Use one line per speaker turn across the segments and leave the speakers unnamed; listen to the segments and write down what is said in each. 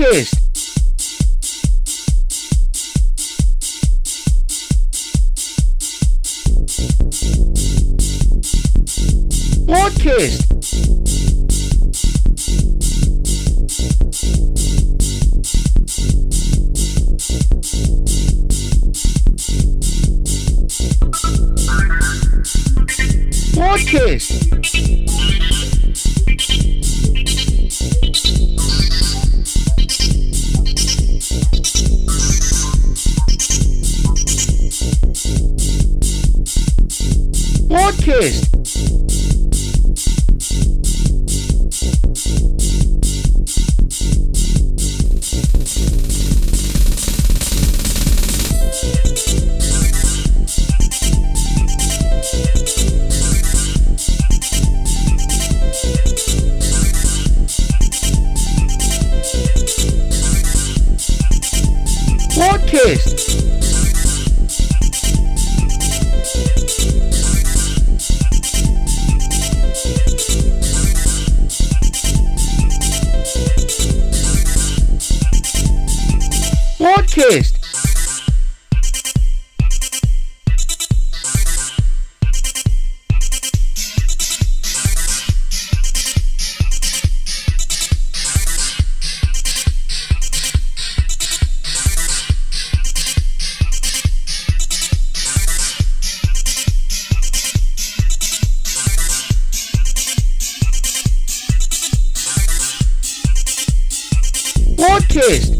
Podcast. Podcast. Podcast. kissed. Podcast Podcast. Podcast.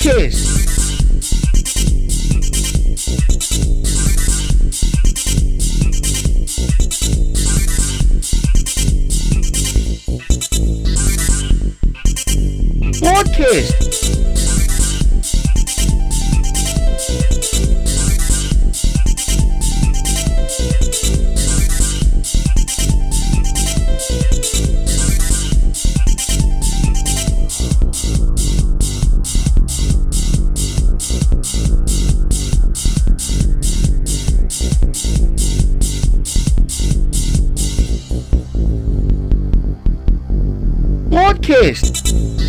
kiss. More. podcast